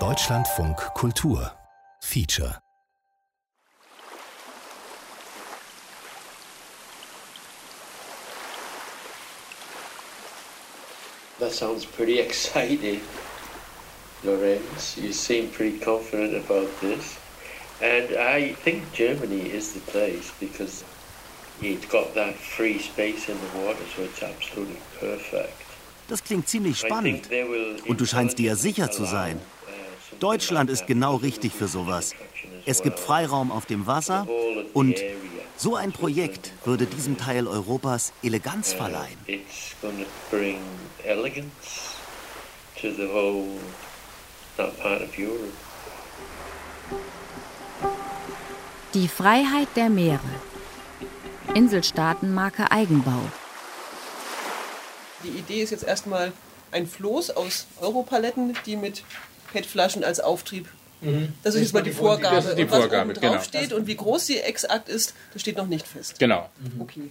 Deutschlandfunk Kultur Feature That sounds pretty exciting, Lorenz. You seem pretty confident about this. And I think Germany is the place because it's got that free space in the water, so it's absolutely perfect. Das klingt ziemlich spannend. Und du scheinst dir sicher zu sein. Deutschland ist genau richtig für sowas. Es gibt Freiraum auf dem Wasser und so ein Projekt würde diesem Teil Europas Eleganz verleihen. Die Freiheit der Meere. Inselstaatenmarke Eigenbau. Die Idee ist jetzt erstmal ein Floß aus Europaletten, die mit PET-Flaschen als Auftrieb. Mhm. Das ist jetzt mal die Vorgabe. Das ist die Vorgabe, und was genau. steht und wie groß sie exakt ist, das steht noch nicht fest. Genau. Mhm. Okay.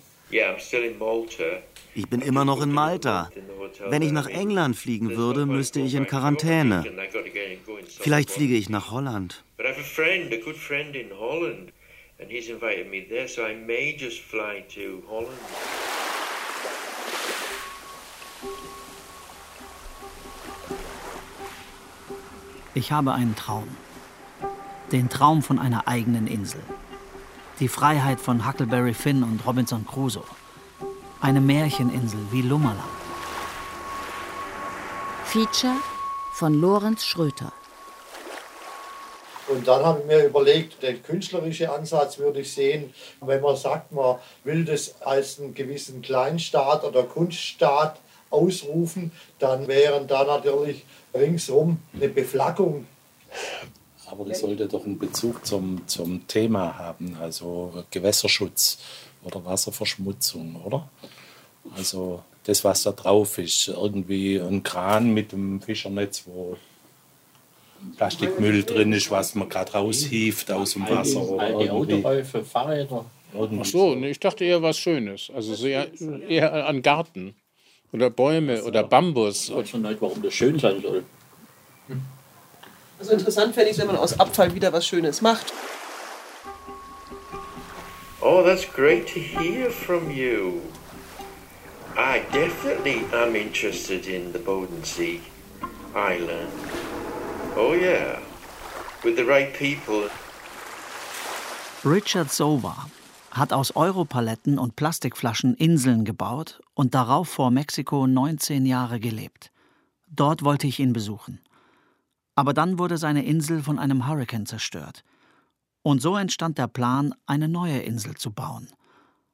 Ich bin immer noch in Malta. Wenn ich nach England fliegen würde, müsste ich in Quarantäne. Vielleicht fliege ich nach Holland. Ich habe einen Traum. Den Traum von einer eigenen Insel. Die Freiheit von Huckleberry Finn und Robinson Crusoe. Eine Märcheninsel wie Lummerland. Feature von Lorenz Schröter. Und dann habe ich mir überlegt, der künstlerische Ansatz würde ich sehen, wenn man sagt, man will das als einen gewissen Kleinstaat oder Kunststaat ausrufen, dann wären da natürlich ringsum eine Beflaggung. Aber das sollte doch einen Bezug zum, zum Thema haben, also Gewässerschutz oder Wasserverschmutzung, oder? Also das, was da drauf ist, irgendwie ein Kran mit dem Fischernetz, wo Plastikmüll drin ist, was man gerade raushieft aus dem Wasser. Oder irgendwie. Fahrräder. Ach so, ich dachte eher was Schönes. Also eher, eher an Garten. Oder Bäume oder Bambus. Ich weiß schon nicht, warum das schön sein soll. Also interessant fände ich wenn man aus Abfall wieder was Schönes macht. Oh, that's great to hear from you. I definitely am interested in the Bodensee Island. Oh yeah, with the right people. Richard Sova hat aus Europaletten und Plastikflaschen Inseln gebaut und darauf vor Mexiko 19 Jahre gelebt. Dort wollte ich ihn besuchen. Aber dann wurde seine Insel von einem Hurrikan zerstört. Und so entstand der Plan, eine neue Insel zu bauen.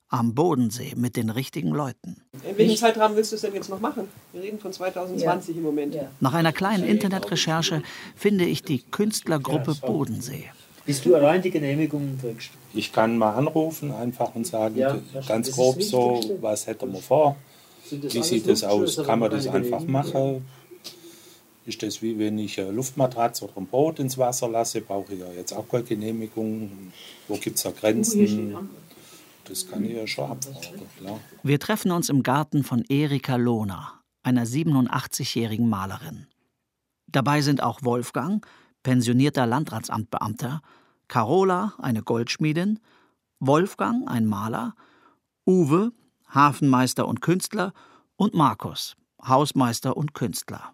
Am Bodensee mit den richtigen Leuten. In welchem Zeitrahmen willst du es denn jetzt noch machen? Wir reden von 2020 ja. im Moment. Ja. Nach einer kleinen Internetrecherche finde ich die Künstlergruppe Bodensee bis du allein die Genehmigung kriegst. Ich kann mal anrufen einfach und sagen, ja, ganz grob so, was hätten wir vor? Wie sieht das aus? Kann man das einfach machen? Ist das wie wenn ich eine Luftmatratze oder ein Boot ins Wasser lasse? Brauche ich ja jetzt auch keine Genehmigung? Wo gibt es da Grenzen? Das kann ich ja schon abwarten, klar. Wir treffen uns im Garten von Erika Lohner, einer 87-jährigen Malerin. Dabei sind auch Wolfgang, pensionierter Landratsamtbeamter, Carola, eine Goldschmiedin, Wolfgang, ein Maler, Uwe, Hafenmeister und Künstler und Markus, Hausmeister und Künstler.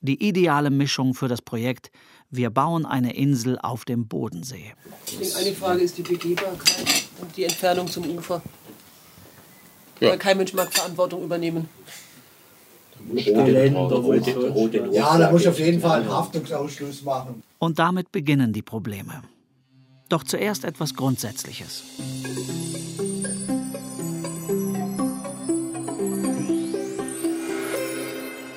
Die ideale Mischung für das Projekt Wir bauen eine Insel auf dem Bodensee. Eine Frage ist die Begehbarkeit und die Entfernung zum Ufer. Ja. Weil kein Mensch mag Verantwortung übernehmen. Ja, da muss ich auf jeden Fall einen Haftungsausschluss machen. Und damit beginnen die Probleme. Doch zuerst etwas Grundsätzliches.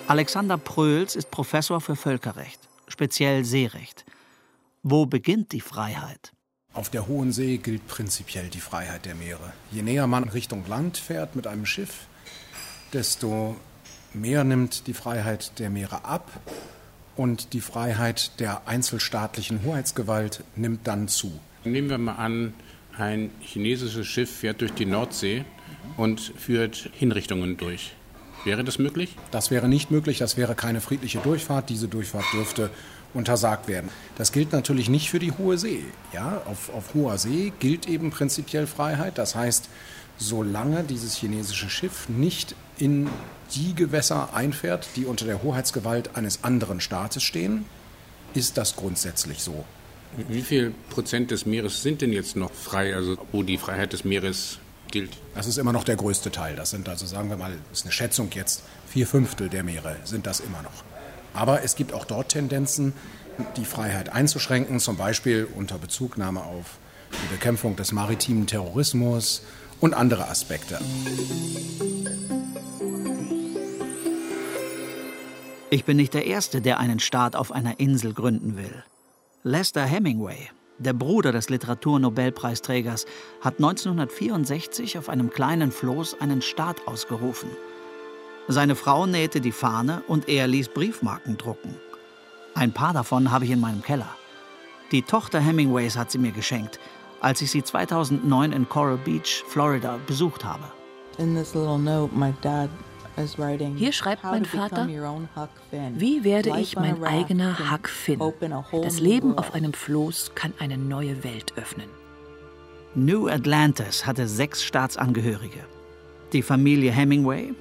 Alexander Pröls ist Professor für Völkerrecht, speziell Seerecht. Wo beginnt die Freiheit? Auf der Hohen See gilt prinzipiell die Freiheit der Meere. Je näher man Richtung Land fährt mit einem Schiff, desto mehr nimmt die Freiheit der Meere ab und die Freiheit der einzelstaatlichen Hoheitsgewalt nimmt dann zu. Nehmen wir mal an, ein chinesisches Schiff fährt durch die Nordsee und führt Hinrichtungen durch. Wäre das möglich? Das wäre nicht möglich, das wäre keine friedliche Durchfahrt. Diese Durchfahrt dürfte untersagt werden. Das gilt natürlich nicht für die hohe See. Ja, auf, auf hoher See gilt eben prinzipiell Freiheit. Das heißt, solange dieses chinesische Schiff nicht in die Gewässer einfährt, die unter der Hoheitsgewalt eines anderen Staates stehen, ist das grundsätzlich so. Wie viel Prozent des Meeres sind denn jetzt noch frei, also wo die Freiheit des Meeres gilt? Das ist immer noch der größte Teil. Das sind also, sagen wir mal, das ist eine Schätzung jetzt, vier Fünftel der Meere sind das immer noch. Aber es gibt auch dort Tendenzen, die Freiheit einzuschränken, zum Beispiel unter Bezugnahme auf die Bekämpfung des maritimen Terrorismus und andere Aspekte. Ich bin nicht der Erste, der einen Staat auf einer Insel gründen will. Lester Hemingway, der Bruder des Literaturnobelpreisträgers, hat 1964 auf einem kleinen Floß einen Staat ausgerufen. Seine Frau nähte die Fahne und er ließ Briefmarken drucken. Ein paar davon habe ich in meinem Keller. Die Tochter Hemingways hat sie mir geschenkt, als ich sie 2009 in Coral Beach, Florida, besucht habe. In this little note, my dad hier schreibt mein Vater, wie werde ich mein eigener Huck Finn? Das Leben auf einem Floß kann eine neue Welt öffnen. New Atlantis hatte sechs Staatsangehörige. Die Familie Hemingway,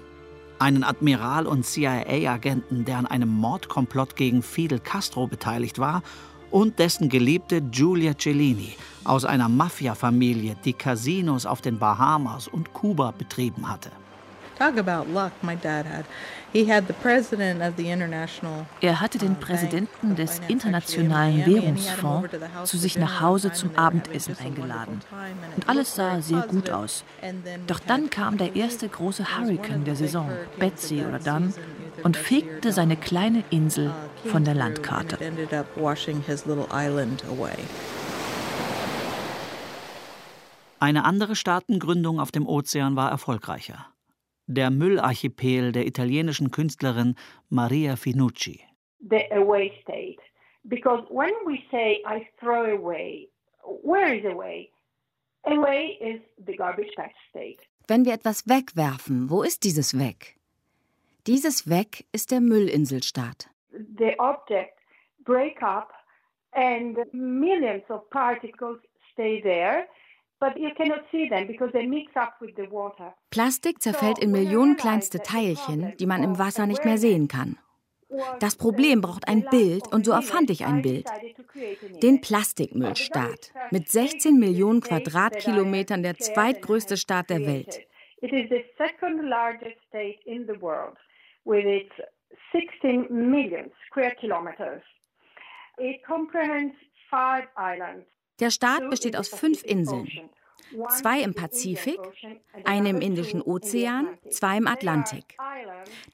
einen Admiral und CIA-Agenten, der an einem Mordkomplott gegen Fidel Castro beteiligt war, und dessen Geliebte Giulia Cellini aus einer Mafia-Familie, die Casinos auf den Bahamas und Kuba betrieben hatte. Talk about luck my dad had. He had the president of the international er hatte den Präsidenten des Internationalen Währungsfonds zu sich nach Hause zum Abendessen eingeladen. Und alles sah sehr gut aus. Doch dann kam der erste große Hurrikan der Saison, Betsy oder dann, und fegte seine kleine Insel von der Landkarte. Eine andere Staatengründung auf dem Ozean war erfolgreicher der Müllarchipel der italienischen Künstlerin Maria Finucci. The away state. Because when we say I throw away, where is away? Away is the garbage state. Wenn wir etwas wegwerfen, wo ist dieses Weg? Dieses Weg ist der Müllinselstaat. The object break up and millions of particles stay there Plastik zerfällt in Millionen kleinste Teilchen, die man im Wasser nicht mehr sehen kann. Das Problem braucht ein Bild und so erfand ich ein Bild. Den Plastikmüllstaat mit 16 Millionen Quadratkilometern, der zweitgrößte Staat der Welt. With its 16 million square kilometers. It comprehends five islands. Der Staat besteht aus fünf Inseln. Zwei im Pazifik, eine im Indischen Ozean, zwei im Atlantik.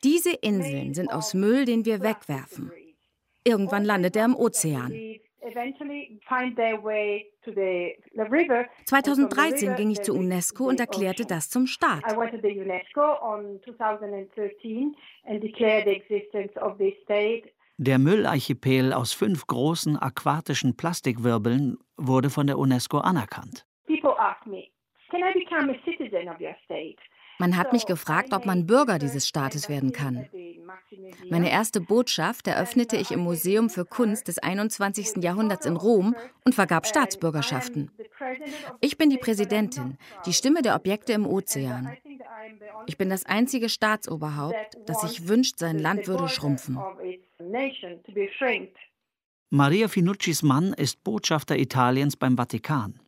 Diese Inseln sind aus Müll, den wir wegwerfen. Irgendwann landet er im Ozean. 2013 ging ich zur UNESCO und erklärte das zum Staat. Der Müllarchipel aus fünf großen aquatischen Plastikwirbeln wurde von der UNESCO anerkannt. Man hat mich gefragt, ob man Bürger dieses Staates werden kann. Meine erste Botschaft eröffnete ich im Museum für Kunst des 21. Jahrhunderts in Rom und vergab Staatsbürgerschaften. Ich bin die Präsidentin, die Stimme der Objekte im Ozean. Ich bin das einzige Staatsoberhaupt, das sich wünscht, sein Land würde schrumpfen. Maria Finuccis Mann ist Botschafter Italiens beim Vatikan.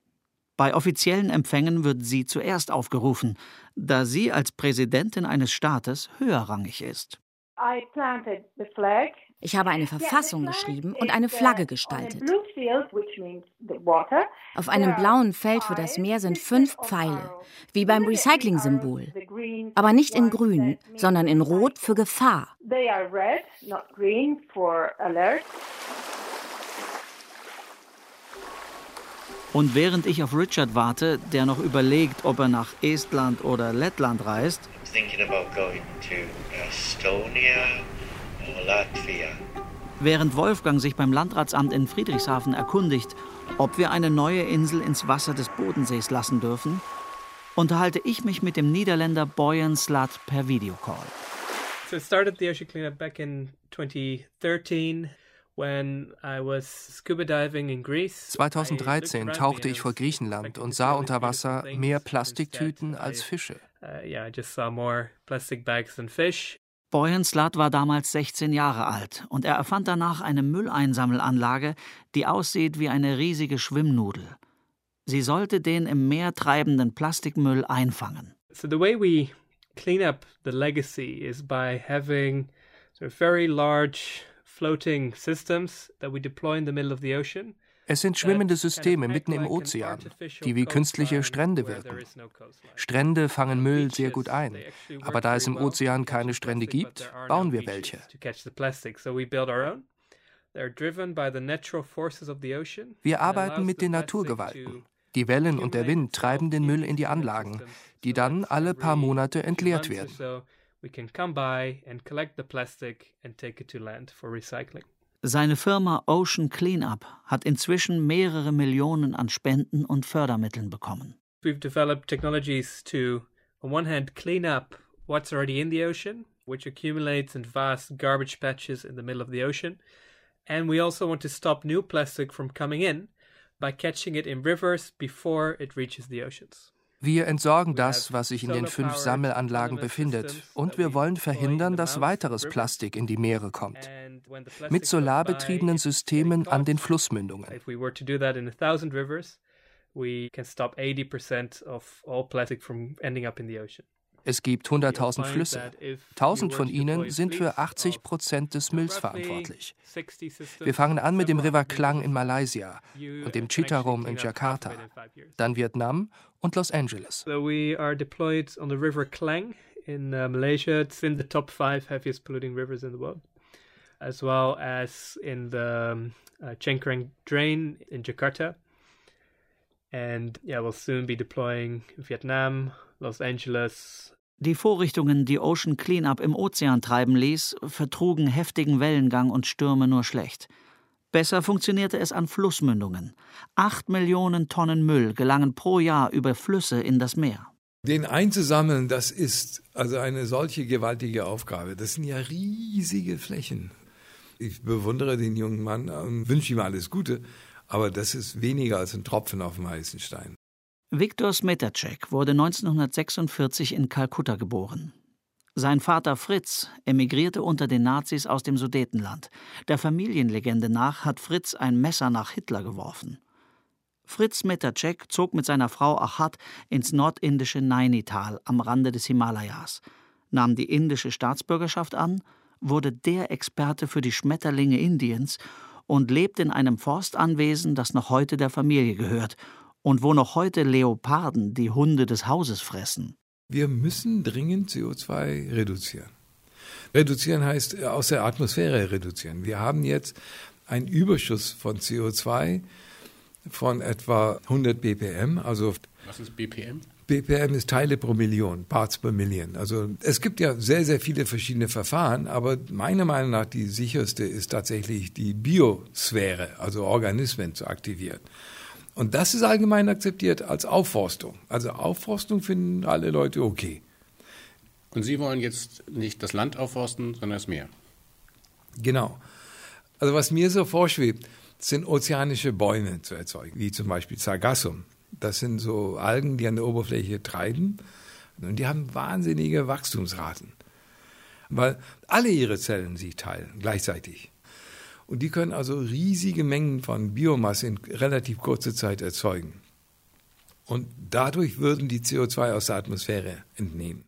Bei offiziellen Empfängen wird sie zuerst aufgerufen, da sie als Präsidentin eines Staates höherrangig ist. Ich habe eine Verfassung geschrieben und eine Flagge gestaltet. Auf einem blauen Feld für das Meer sind fünf Pfeile, wie beim Recycling-Symbol. Aber nicht in grün, sondern in rot für Gefahr. Und während ich auf Richard warte, der noch überlegt, ob er nach Estland oder Lettland reist, während Wolfgang sich beim Landratsamt in Friedrichshafen erkundigt, ob wir eine neue Insel ins Wasser des Bodensees lassen dürfen, unterhalte ich mich mit dem Niederländer Boyan Slat per Videocall. So it started the ocean cleanup back in 2013. 2013 tauchte ich vor Griechenland und sah unter Wasser mehr Plastiktüten als Fische. Uh, Boyenslat war damals 16 Jahre alt und er erfand danach eine Mülleinsammelanlage, die aussieht wie eine riesige Schwimmnudel. Sie sollte den im Meer treibenden Plastikmüll einfangen. So the way we clean up the legacy is by having sort of very large floating systems that we deploy in the middle of the ocean. Es sind schwimmende Systeme mitten im Ozean, die wie künstliche Strände wirken. Strände fangen Müll sehr gut ein, aber da es im Ozean keine Strände gibt, bauen wir welche. Wir arbeiten mit den Naturgewalten. Die Wellen und der Wind treiben den Müll in die Anlagen, die dann alle paar Monate entleert werden. Seine Firma Ocean Cleanup hat inzwischen mehrere Millionen an Spenden und Fördermitteln bekommen. We've developed technologies to, on one hand, clean up what's already in the ocean, which accumulates in vast garbage patches in the middle of the ocean. And we also want to stop new plastic from coming in by catching it in rivers before it reaches the oceans. Wir entsorgen das, was sich in den fünf Sammelanlagen befindet, und wir wollen verhindern, dass weiteres Plastik in die Meere kommt. Mit solarbetriebenen Systemen an den Flussmündungen. We can stop 80% of all plastic from ending up in the ocean. Es gibt 100.000 Flüsse. 1000 von ihnen sind für 80 Prozent des Mülls verantwortlich. Wir fangen an mit dem River Klang in Malaysia und dem Chittarum in Jakarta, dann Vietnam und Los Angeles. So we are deployed on the River Klang in uh, Malaysia. It's in the top five heaviest polluting rivers in the world, as well as in the um, uh, Cengkareng Drain in Jakarta. And yeah, we'll soon be deploying Vietnam, Los Angeles, die Vorrichtungen, die Ocean Cleanup im Ozean treiben ließ, vertrugen heftigen Wellengang und Stürme nur schlecht. Besser funktionierte es an Flussmündungen. Acht Millionen Tonnen Müll gelangen pro Jahr über Flüsse in das Meer. Den einzusammeln, das ist also eine solche gewaltige Aufgabe. Das sind ja riesige Flächen. Ich bewundere den jungen Mann und wünsche ihm alles Gute, aber das ist weniger als ein Tropfen auf dem heißen Stein. Viktor Smetacek wurde 1946 in Kalkutta geboren. Sein Vater Fritz emigrierte unter den Nazis aus dem Sudetenland. Der Familienlegende nach hat Fritz ein Messer nach Hitler geworfen. Fritz Metacek zog mit seiner Frau Achat ins nordindische Nainital am Rande des Himalayas, nahm die indische Staatsbürgerschaft an, wurde der Experte für die Schmetterlinge Indiens und lebt in einem Forstanwesen, das noch heute der Familie gehört und wo noch heute Leoparden die Hunde des Hauses fressen. Wir müssen dringend CO2 reduzieren. Reduzieren heißt äh, aus der Atmosphäre reduzieren. Wir haben jetzt einen Überschuss von CO2 von etwa 100 BPM. Also Was ist BPM? BPM ist Teile pro Million, Parts per Million. Also es gibt ja sehr, sehr viele verschiedene Verfahren, aber meiner Meinung nach die sicherste ist tatsächlich die Biosphäre, also Organismen zu aktivieren. Und das ist allgemein akzeptiert als Aufforstung. Also Aufforstung finden alle Leute okay. Und Sie wollen jetzt nicht das Land aufforsten, sondern das Meer. Genau. Also was mir so vorschwebt, sind ozeanische Bäume zu erzeugen, wie zum Beispiel Sargassum. Das sind so Algen, die an der Oberfläche treiben und die haben wahnsinnige Wachstumsraten, weil alle ihre Zellen sich teilen gleichzeitig. Und die können also riesige Mengen von Biomasse in relativ kurzer Zeit erzeugen. Und dadurch würden die CO2 aus der Atmosphäre entnehmen.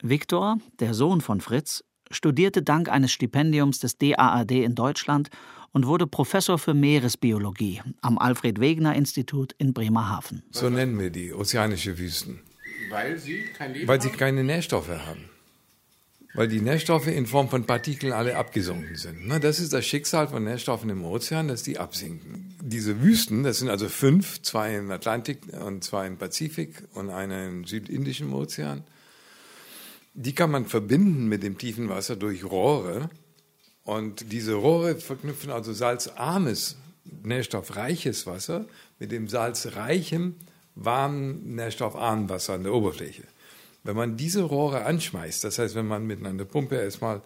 Viktor, der Sohn von Fritz, studierte dank eines Stipendiums des DAAD in Deutschland und wurde Professor für Meeresbiologie am Alfred Wegener Institut in Bremerhaven. So nennen wir die ozeanische Wüsten. Weil sie, kein Weil sie keine Nährstoffe haben weil die Nährstoffe in Form von Partikeln alle abgesunken sind. das ist das Schicksal von Nährstoffen im Ozean, dass die absinken. Diese Wüsten, das sind also fünf, zwei im Atlantik und zwei im Pazifik und eine im südindischen Ozean, die kann man verbinden mit dem tiefen Wasser durch Rohre. Und diese Rohre verknüpfen also salzarmes, nährstoffreiches Wasser mit dem salzreichen, warmen, nährstoffarmen Wasser an der Oberfläche. Wenn man diese Rohre anschmeißt, das heißt, wenn man mit einer Pumpe erstmal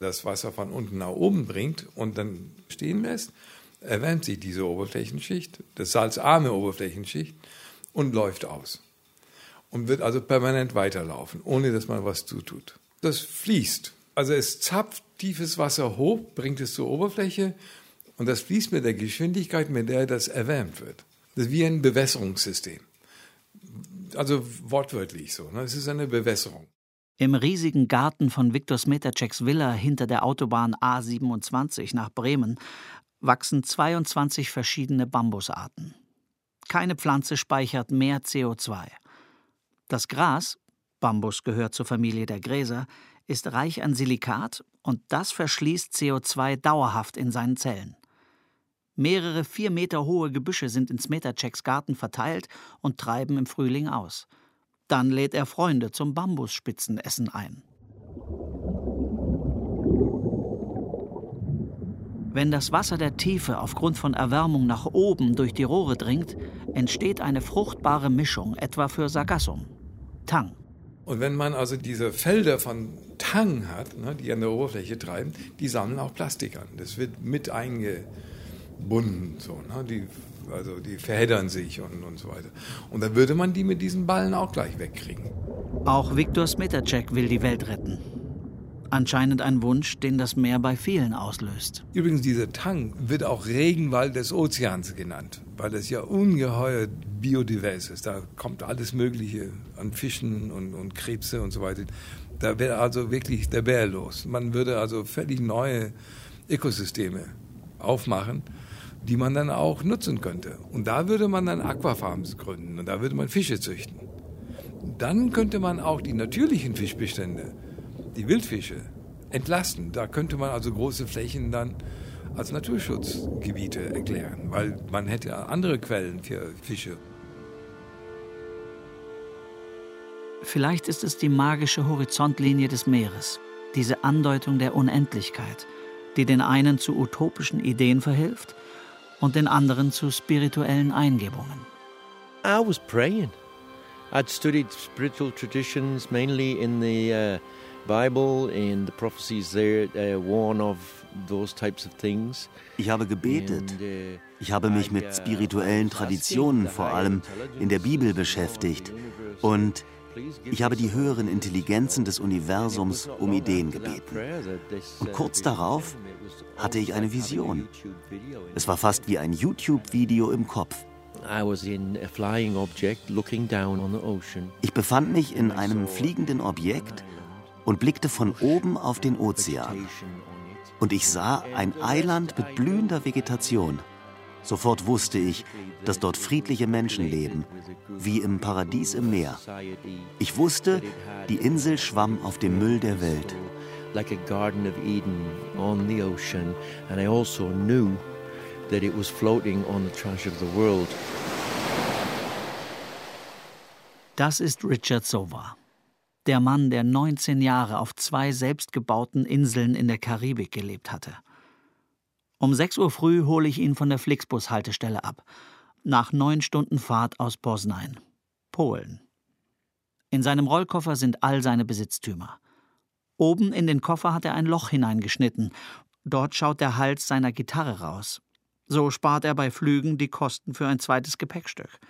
das Wasser von unten nach oben bringt und dann stehen lässt, erwärmt sich diese Oberflächenschicht, das salzarme Oberflächenschicht und läuft aus. Und wird also permanent weiterlaufen, ohne dass man was zutut. Das fließt. Also es zapft tiefes Wasser hoch, bringt es zur Oberfläche und das fließt mit der Geschwindigkeit, mit der das erwärmt wird. Das ist wie ein Bewässerungssystem. Also wortwörtlich so. Ne? Es ist eine Bewässerung. Im riesigen Garten von Viktor Smetaceks Villa hinter der Autobahn A27 nach Bremen wachsen 22 verschiedene Bambusarten. Keine Pflanze speichert mehr CO2. Das Gras, Bambus gehört zur Familie der Gräser, ist reich an Silikat und das verschließt CO2 dauerhaft in seinen Zellen. Mehrere vier Meter hohe Gebüsche sind in Smetaceks Garten verteilt und treiben im Frühling aus. Dann lädt er Freunde zum Bambusspitzenessen ein. Wenn das Wasser der Tiefe aufgrund von Erwärmung nach oben durch die Rohre dringt, entsteht eine fruchtbare Mischung, etwa für Sargassum, Tang. Und wenn man also diese Felder von Tang hat, ne, die an der Oberfläche treiben, die sammeln auch Plastik an. Das wird mit einge bunt, so, ne? die, also die verheddern sich und, und so weiter. Und dann würde man die mit diesen Ballen auch gleich wegkriegen. Auch Viktor Smetacek will die Welt retten. Anscheinend ein Wunsch, den das Meer bei vielen auslöst. Übrigens, dieser Tang wird auch Regenwald des Ozeans genannt, weil das ja ungeheuer biodivers ist. Da kommt alles Mögliche an Fischen und, und Krebse und so weiter. Da wäre also wirklich der Bär los. Man würde also völlig neue Ökosysteme aufmachen die man dann auch nutzen könnte. Und da würde man dann Aquafarms gründen und da würde man Fische züchten. Dann könnte man auch die natürlichen Fischbestände, die Wildfische, entlasten. Da könnte man also große Flächen dann als Naturschutzgebiete erklären, weil man hätte andere Quellen für Fische. Vielleicht ist es die magische Horizontlinie des Meeres, diese Andeutung der Unendlichkeit, die den einen zu utopischen Ideen verhilft und den anderen zu spirituellen Eingebungen. I was praying. I'd studied spiritual traditions mainly in the uh, Bible, in the prophecies there uh, warn of those types of things. Ich habe gebetet. Uh, ich habe mich mit uh, spirituellen Traditionen vor allem in der Bibel beschäftigt und ich habe die höheren Intelligenzen des Universums um Ideen gebeten. Und kurz darauf hatte ich eine Vision. Es war fast wie ein YouTube-Video im Kopf. Ich befand mich in einem fliegenden Objekt und blickte von oben auf den Ozean. Und ich sah ein Eiland mit blühender Vegetation. Sofort wusste ich, dass dort friedliche Menschen leben, wie im Paradies im Meer. Ich wusste, die Insel schwamm auf dem Müll der Welt. Like a garden of Eden on the ocean, and I also knew that it was floating on the trash of the world. Das ist Richard Sova, der Mann, der 19 Jahre auf zwei selbstgebauten Inseln in der Karibik gelebt hatte. Um 6 Uhr früh hole ich ihn von der Flixbus-Haltestelle ab. Nach neun Stunden Fahrt aus Poznań, Polen. In seinem Rollkoffer sind all seine Besitztümer. Oben in den Koffer hat er ein Loch hineingeschnitten. Dort schaut der Hals seiner Gitarre raus. So spart er bei Flügen die Kosten für ein zweites Gepäckstück.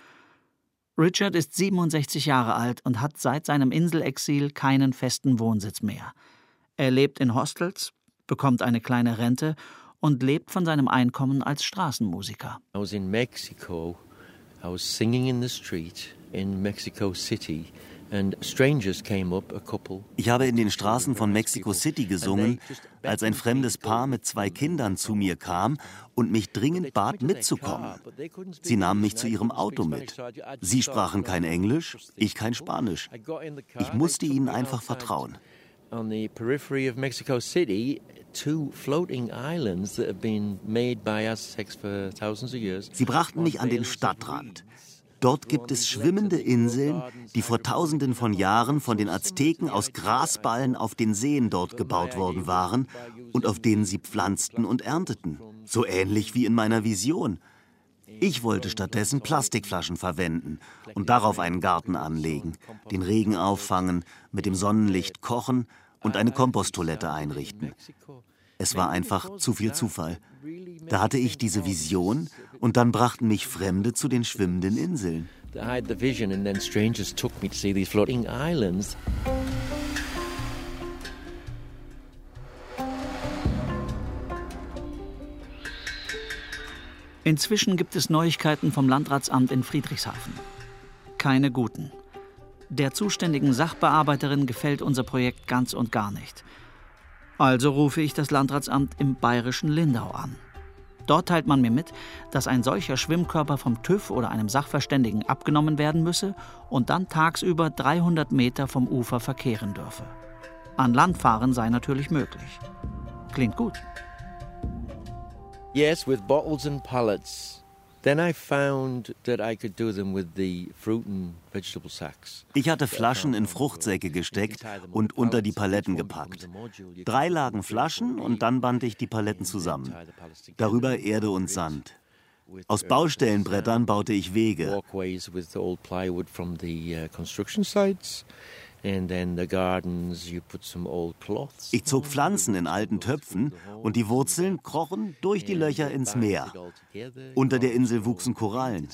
Richard ist 67 Jahre alt und hat seit seinem Inselexil keinen festen Wohnsitz mehr. Er lebt in Hostels, bekommt eine kleine Rente und lebt von seinem Einkommen als Straßenmusiker. I was in Mexico. I was singing in the street in Mexico City. Ich habe in den Straßen von Mexico City gesungen, als ein fremdes Paar mit zwei Kindern zu mir kam und mich dringend bat, mitzukommen. Sie nahmen mich zu ihrem Auto mit. Sie sprachen kein Englisch, ich kein Spanisch. Ich musste ihnen einfach vertrauen. On the periphery of Mexico City, Sie brachten mich an den Stadtrand. Dort gibt es schwimmende Inseln, die vor tausenden von Jahren von den Azteken aus Grasballen auf den Seen dort gebaut worden waren und auf denen sie pflanzten und ernteten. So ähnlich wie in meiner Vision. Ich wollte stattdessen Plastikflaschen verwenden und darauf einen Garten anlegen, den Regen auffangen, mit dem Sonnenlicht kochen und eine Komposttoilette einrichten. Es war einfach zu viel Zufall. Da hatte ich diese Vision und dann brachten mich Fremde zu den schwimmenden Inseln. Inzwischen gibt es Neuigkeiten vom Landratsamt in Friedrichshafen. Keine guten. Der zuständigen Sachbearbeiterin gefällt unser Projekt ganz und gar nicht. Also rufe ich das Landratsamt im bayerischen Lindau an. Dort teilt man mir mit, dass ein solcher Schwimmkörper vom TÜV oder einem Sachverständigen abgenommen werden müsse und dann tagsüber 300 Meter vom Ufer verkehren dürfe. An Land fahren sei natürlich möglich. Klingt gut. Yes, with bottles and pallets. Ich hatte Flaschen in Fruchtsäcke gesteckt und unter die Paletten gepackt. Drei lagen Flaschen und dann band ich die Paletten zusammen. Darüber Erde und Sand. Aus Baustellenbrettern baute ich Wege. Ich zog Pflanzen in alten Töpfen und die Wurzeln krochen durch die Löcher ins Meer. Unter der Insel wuchsen Korallen.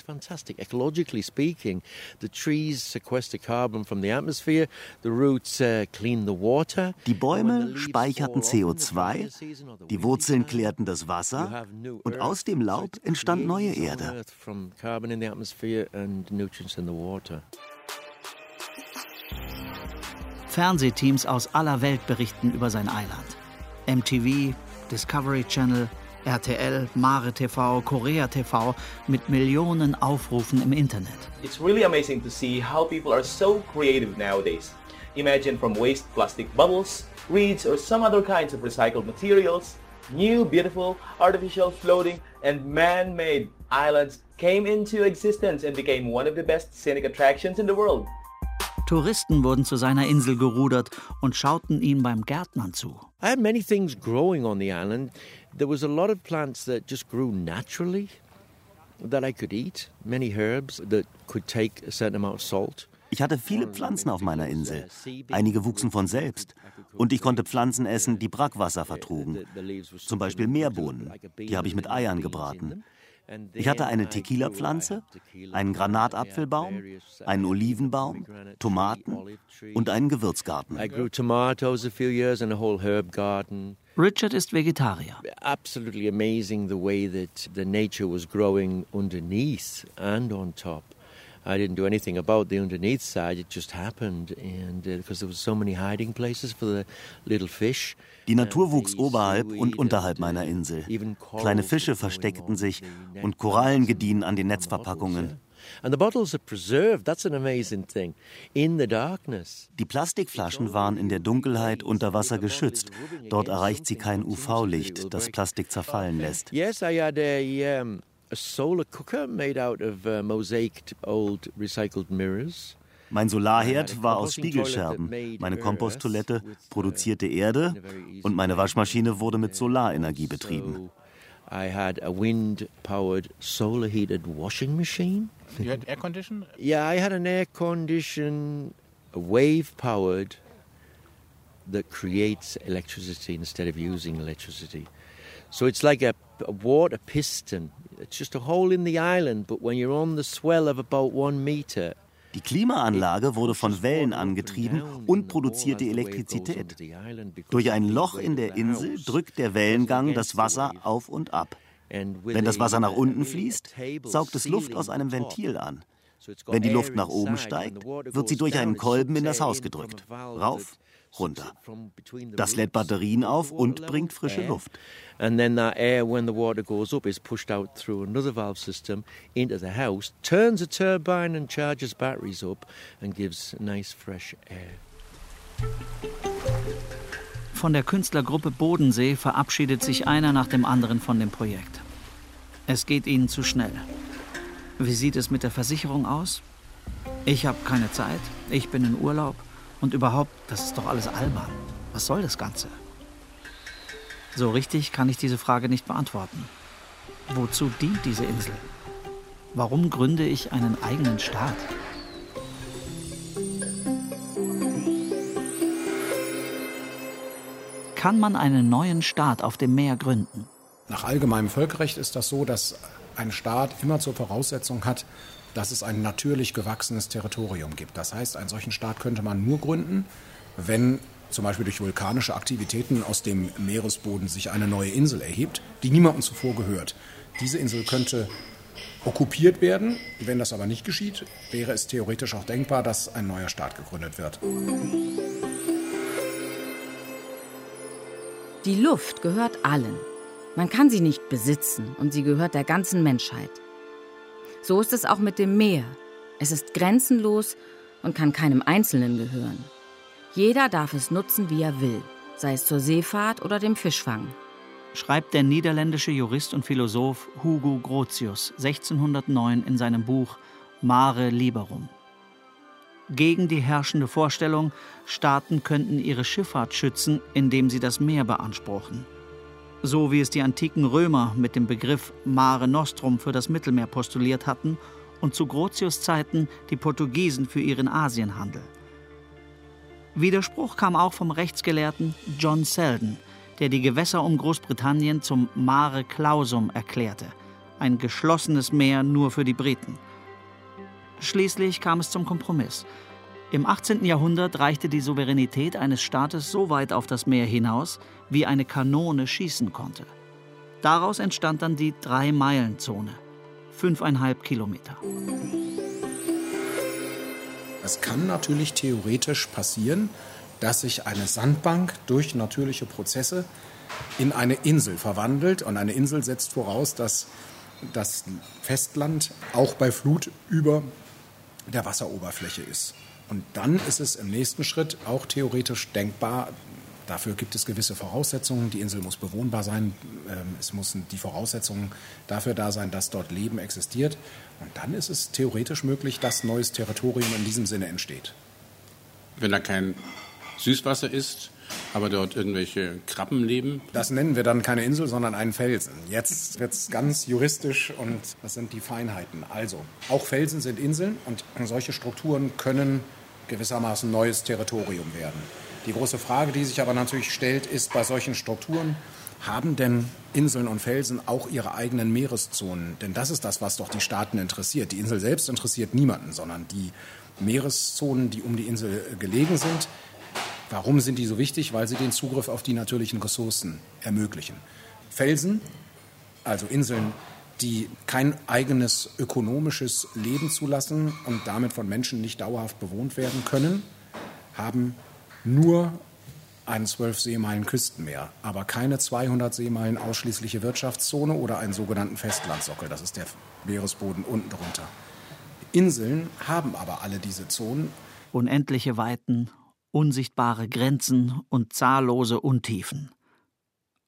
Die Bäume speicherten CO2, die Wurzeln klärten das Wasser und aus dem Laub entstand neue Erde. Fernsehteams aus aller Welt berichten über sein Eiland. MTV, Discovery Channel, RTL, Mare TV, Korea TV mit Millionen Aufrufen im Internet. It's really amazing to see how people are so creative nowadays. Imagine from waste plastic bubbles, reeds or some other kinds of recycled materials, new beautiful artificial floating and man-made islands came into existence and became one of the best scenic attractions in the world. Touristen wurden zu seiner Insel gerudert und schauten ihm beim Gärtnern zu. I had many things growing on the island. There was a lot of plants that just grew naturally that I could eat, many herbs that could take a certain amount of salt. Ich hatte viele Pflanzen auf meiner Insel. Einige wuchsen von selbst. Und ich konnte Pflanzen essen, die Brackwasser vertrugen. Zum Beispiel Meerbohnen. Die habe ich mit Eiern gebraten. Ich hatte eine Tequila-Pflanze, einen Granatapfelbaum, einen Olivenbaum, Tomaten und einen Gewürzgarten. Richard ist Vegetarier. Absolutely amazing the way that the nature was growing underneath and on top. I didn't do anything about the underneath side. It just happened, and because uh, there was so many hiding places for the little fish. Die Natur wuchs oberhalb und unterhalb meiner Insel. Kleine Fische versteckten sich und Korallen gediehen an den Netzverpackungen. Die Plastikflaschen waren in der Dunkelheit unter Wasser geschützt. Dort erreicht sie kein UV-Licht, das Plastik zerfallen lässt. Yes, I had a, um, a solar cooker made out of uh, mosaiced old recycled mirrors. Mein Solarherd war aus Spiegelscherben. Meine Komposttoilette produzierte Erde und meine Waschmaschine wurde mit Solarenergie betrieben. I had a wind-powered, solar-heated washing machine. You had air condition? Yeah, I had an air condition, wave-powered, that creates electricity instead of using electricity. So it's like a, a water piston. It's just a hole in the island, but when you're on the swell of about one meter, Die Klimaanlage wurde von Wellen angetrieben und produzierte Elektrizität. Durch ein Loch in der Insel drückt der Wellengang das Wasser auf und ab. Wenn das Wasser nach unten fließt, saugt es Luft aus einem Ventil an. Wenn die Luft nach oben steigt, wird sie durch einen Kolben in das Haus gedrückt. Rauf, runter. Das lädt Batterien auf und bringt frische Luft. And then that air, when the water goes up, is pushed out through another valve system into the house, turns a turbine and charges batteries up and gives nice fresh air. Von der Künstlergruppe Bodensee verabschiedet sich einer nach dem anderen von dem Projekt. Es geht ihnen zu schnell. Wie sieht es mit der Versicherung aus? Ich habe keine Zeit, ich bin in Urlaub. Und überhaupt, das ist doch alles albern. Was soll das Ganze? So richtig kann ich diese Frage nicht beantworten. Wozu dient diese Insel? Warum gründe ich einen eigenen Staat? Kann man einen neuen Staat auf dem Meer gründen? Nach allgemeinem Völkerrecht ist das so, dass ein Staat immer zur Voraussetzung hat, dass es ein natürlich gewachsenes Territorium gibt. Das heißt, einen solchen Staat könnte man nur gründen, wenn zum Beispiel durch vulkanische Aktivitäten aus dem Meeresboden sich eine neue Insel erhebt, die niemandem zuvor gehört. Diese Insel könnte okkupiert werden. Wenn das aber nicht geschieht, wäre es theoretisch auch denkbar, dass ein neuer Staat gegründet wird. Die Luft gehört allen. Man kann sie nicht besitzen und sie gehört der ganzen Menschheit. So ist es auch mit dem Meer. Es ist grenzenlos und kann keinem Einzelnen gehören. Jeder darf es nutzen, wie er will, sei es zur Seefahrt oder dem Fischfang. Schreibt der niederländische Jurist und Philosoph Hugo Grotius 1609 in seinem Buch Mare Liberum. Gegen die herrschende Vorstellung, Staaten könnten ihre Schifffahrt schützen, indem sie das Meer beanspruchen. So wie es die antiken Römer mit dem Begriff Mare Nostrum für das Mittelmeer postuliert hatten und zu Grotius Zeiten die Portugiesen für ihren Asienhandel. Widerspruch kam auch vom Rechtsgelehrten John Selden, der die Gewässer um Großbritannien zum Mare Clausum erklärte, ein geschlossenes Meer nur für die Briten. Schließlich kam es zum Kompromiss. Im 18. Jahrhundert reichte die Souveränität eines Staates so weit auf das Meer hinaus, wie eine Kanone schießen konnte. Daraus entstand dann die Drei-Meilen-Zone, fünfeinhalb Kilometer. Es kann natürlich theoretisch passieren, dass sich eine Sandbank durch natürliche Prozesse in eine Insel verwandelt. Und eine Insel setzt voraus, dass das Festland auch bei Flut über der Wasseroberfläche ist. Und dann ist es im nächsten Schritt auch theoretisch denkbar, Dafür gibt es gewisse Voraussetzungen. Die Insel muss bewohnbar sein. Ähm, es müssen die Voraussetzungen dafür da sein, dass dort Leben existiert. Und dann ist es theoretisch möglich, dass neues Territorium in diesem Sinne entsteht. Wenn da kein Süßwasser ist, aber dort irgendwelche Krabben leben? Das nennen wir dann keine Insel, sondern einen Felsen. Jetzt wird es ganz juristisch und das sind die Feinheiten. Also, auch Felsen sind Inseln und solche Strukturen können gewissermaßen neues Territorium werden. Die große Frage, die sich aber natürlich stellt, ist bei solchen Strukturen, haben denn Inseln und Felsen auch ihre eigenen Meereszonen? Denn das ist das, was doch die Staaten interessiert. Die Insel selbst interessiert niemanden, sondern die Meereszonen, die um die Insel gelegen sind. Warum sind die so wichtig? Weil sie den Zugriff auf die natürlichen Ressourcen ermöglichen. Felsen, also Inseln, die kein eigenes ökonomisches Leben zulassen und damit von Menschen nicht dauerhaft bewohnt werden können, haben nur ein 12 Seemeilen Küstenmeer, aber keine 200 Seemeilen ausschließliche Wirtschaftszone oder einen sogenannten Festlandsockel. Das ist der Meeresboden unten drunter. Inseln haben aber alle diese Zonen. Unendliche Weiten, unsichtbare Grenzen und zahllose Untiefen.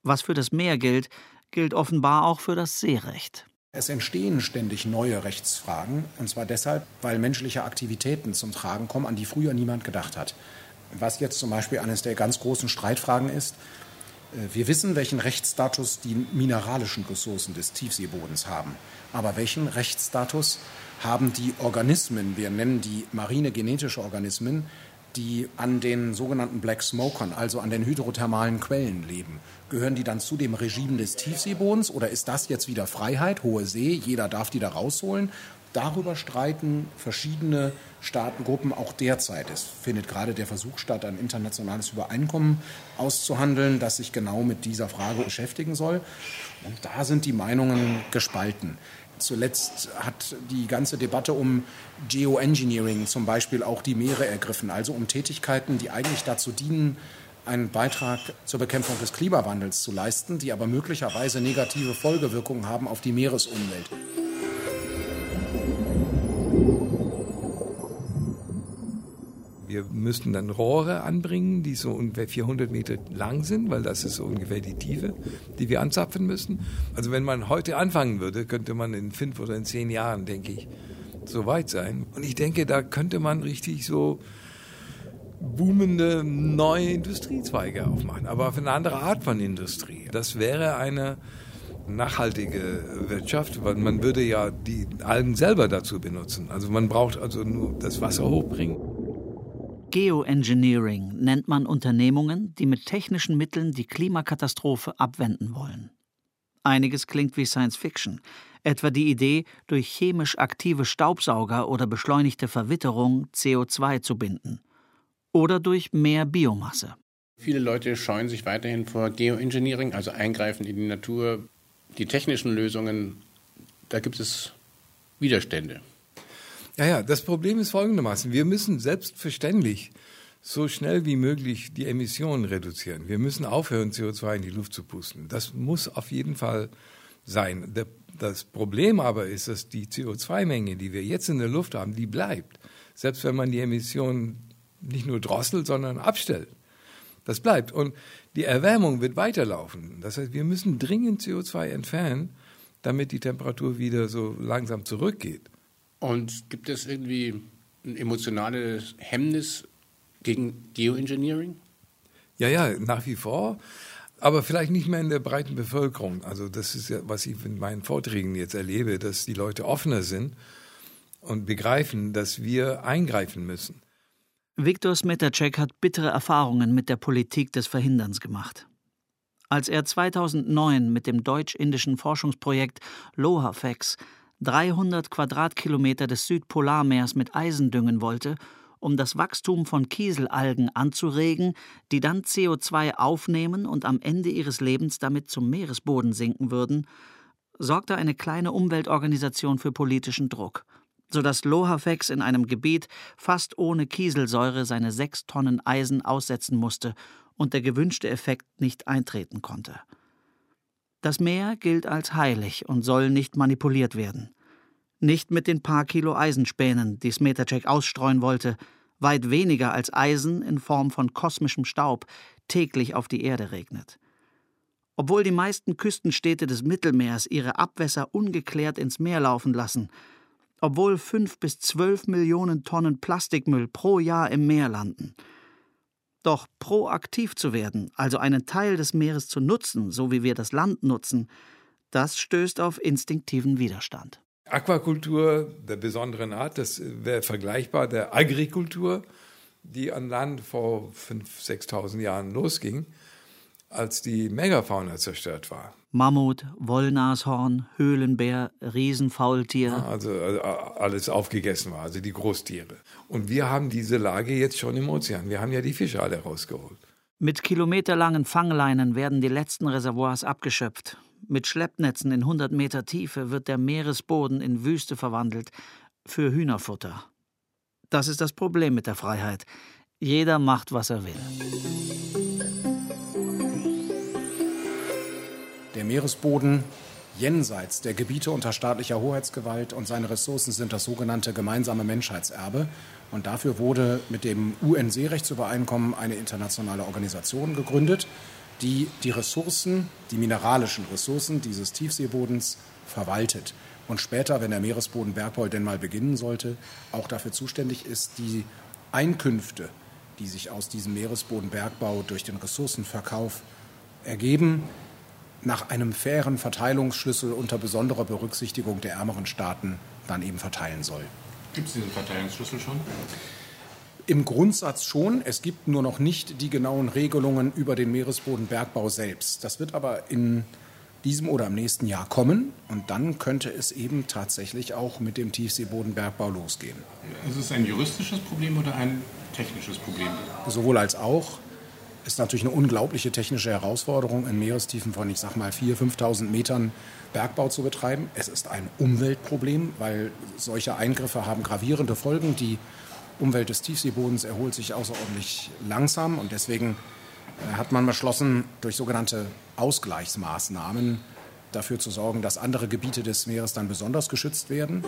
Was für das Meer gilt, gilt offenbar auch für das Seerecht. Es entstehen ständig neue Rechtsfragen, und zwar deshalb, weil menschliche Aktivitäten zum Tragen kommen, an die früher niemand gedacht hat was jetzt zum Beispiel eines der ganz großen Streitfragen ist. Äh, wir wissen, welchen Rechtsstatus die mineralischen Ressourcen des Tiefseebodens haben. Aber welchen Rechtsstatus haben die Organismen, wir nennen die marine genetische Organismen, die an den sogenannten Black Smokern, also an den hydrothermalen Quellen leben. Gehören die dann zu dem Regime des Tiefseebodens oder ist das jetzt wieder Freiheit, hohe See, jeder darf die da rausholen? Darüber streiten verschiedene Staatengruppen auch derzeit. Es findet gerade der Versuch statt, ein internationales Übereinkommen auszuhandeln, das sich genau mit dieser Frage beschäftigen soll. Und da sind die Meinungen gespalten. Zuletzt hat die ganze Debatte um Geoengineering zum Beispiel auch die Meere ergriffen, also um Tätigkeiten, die eigentlich dazu dienen, einen Beitrag zur Bekämpfung des Klimawandels zu leisten, die aber möglicherweise negative Folgewirkungen haben auf die Meeresumwelt. Wir müssten dann Rohre anbringen, die so ungefähr 400 Meter lang sind, weil das ist so ungefähr die Tiefe, die wir anzapfen müssen. Also wenn man heute anfangen würde, könnte man in fünf oder in zehn Jahren, denke ich, so weit sein. Und ich denke, da könnte man richtig so boomende neue Industriezweige aufmachen, aber für eine andere Art von Industrie. Das wäre eine nachhaltige Wirtschaft, weil man würde ja die Algen selber dazu benutzen. Also man braucht also nur das Wasser hochbringen. Geoengineering nennt man Unternehmungen, die mit technischen Mitteln die Klimakatastrophe abwenden wollen. Einiges klingt wie Science Fiction, etwa die Idee, durch chemisch aktive Staubsauger oder beschleunigte Verwitterung CO2 zu binden. Oder durch mehr Biomasse. Viele Leute scheuen sich weiterhin vor Geoengineering, also Eingreifen in die Natur. Die technischen Lösungen, da gibt es Widerstände. Ja, ja, das Problem ist folgendermaßen. Wir müssen selbstverständlich so schnell wie möglich die Emissionen reduzieren. Wir müssen aufhören, CO2 in die Luft zu pusten. Das muss auf jeden Fall sein. Das Problem aber ist, dass die CO2-Menge, die wir jetzt in der Luft haben, die bleibt. Selbst wenn man die Emissionen nicht nur drosselt, sondern abstellt. Das bleibt. Und die Erwärmung wird weiterlaufen. Das heißt, wir müssen dringend CO2 entfernen, damit die Temperatur wieder so langsam zurückgeht. Und gibt es irgendwie ein emotionales Hemmnis gegen Geoengineering? Ja, ja, nach wie vor. Aber vielleicht nicht mehr in der breiten Bevölkerung. Also das ist ja, was ich in meinen Vorträgen jetzt erlebe, dass die Leute offener sind und begreifen, dass wir eingreifen müssen. Viktor Smetacek hat bittere Erfahrungen mit der Politik des Verhinderns gemacht. Als er 2009 mit dem deutsch-indischen Forschungsprojekt LOHAFEX 300 Quadratkilometer des Südpolarmeers mit Eisen düngen wollte, um das Wachstum von Kieselalgen anzuregen, die dann CO2 aufnehmen und am Ende ihres Lebens damit zum Meeresboden sinken würden, sorgte eine kleine Umweltorganisation für politischen Druck – sodass Lohafex in einem Gebiet fast ohne Kieselsäure seine sechs Tonnen Eisen aussetzen musste und der gewünschte Effekt nicht eintreten konnte. Das Meer gilt als heilig und soll nicht manipuliert werden. Nicht mit den paar Kilo Eisenspänen, die Smetacek ausstreuen wollte, weit weniger als Eisen in Form von kosmischem Staub täglich auf die Erde regnet. Obwohl die meisten Küstenstädte des Mittelmeers ihre Abwässer ungeklärt ins Meer laufen lassen, obwohl fünf bis zwölf Millionen Tonnen Plastikmüll pro Jahr im Meer landen. Doch proaktiv zu werden, also einen Teil des Meeres zu nutzen, so wie wir das Land nutzen, das stößt auf instinktiven Widerstand. Aquakultur der besonderen Art, das wäre vergleichbar der Agrikultur, die an Land vor 5.000, 6.000 Jahren losging, als die Megafauna zerstört war. Mammut, Wollnashorn, Höhlenbär, Riesenfaultier. Also, also alles aufgegessen war, also die Großtiere. Und wir haben diese Lage jetzt schon im Ozean. Wir haben ja die Fische alle rausgeholt. Mit kilometerlangen Fangleinen werden die letzten Reservoirs abgeschöpft. Mit Schleppnetzen in 100 Meter Tiefe wird der Meeresboden in Wüste verwandelt für Hühnerfutter. Das ist das Problem mit der Freiheit. Jeder macht, was er will. Meeresboden jenseits der Gebiete unter staatlicher Hoheitsgewalt und seine Ressourcen sind das sogenannte gemeinsame Menschheitserbe. Und dafür wurde mit dem UN-Seerechtsübereinkommen eine internationale Organisation gegründet, die die Ressourcen, die mineralischen Ressourcen dieses Tiefseebodens verwaltet und später, wenn der Meeresbodenbergbau denn mal beginnen sollte, auch dafür zuständig ist, die Einkünfte, die sich aus diesem Meeresbodenbergbau durch den Ressourcenverkauf ergeben, nach einem fairen Verteilungsschlüssel unter besonderer Berücksichtigung der ärmeren Staaten dann eben verteilen soll. Gibt es diesen Verteilungsschlüssel schon? Im Grundsatz schon. Es gibt nur noch nicht die genauen Regelungen über den Meeresbodenbergbau selbst. Das wird aber in diesem oder im nächsten Jahr kommen und dann könnte es eben tatsächlich auch mit dem Tiefseebodenbergbau losgehen. Ist es ein juristisches Problem oder ein technisches Problem? Sowohl als auch ist natürlich eine unglaubliche technische Herausforderung, in Meerestiefen von, ich sag mal, 4.000, 5.000 Metern Bergbau zu betreiben. Es ist ein Umweltproblem, weil solche Eingriffe haben gravierende Folgen. Die Umwelt des Tiefseebodens erholt sich außerordentlich langsam und deswegen äh, hat man beschlossen, durch sogenannte Ausgleichsmaßnahmen dafür zu sorgen, dass andere Gebiete des Meeres dann besonders geschützt werden.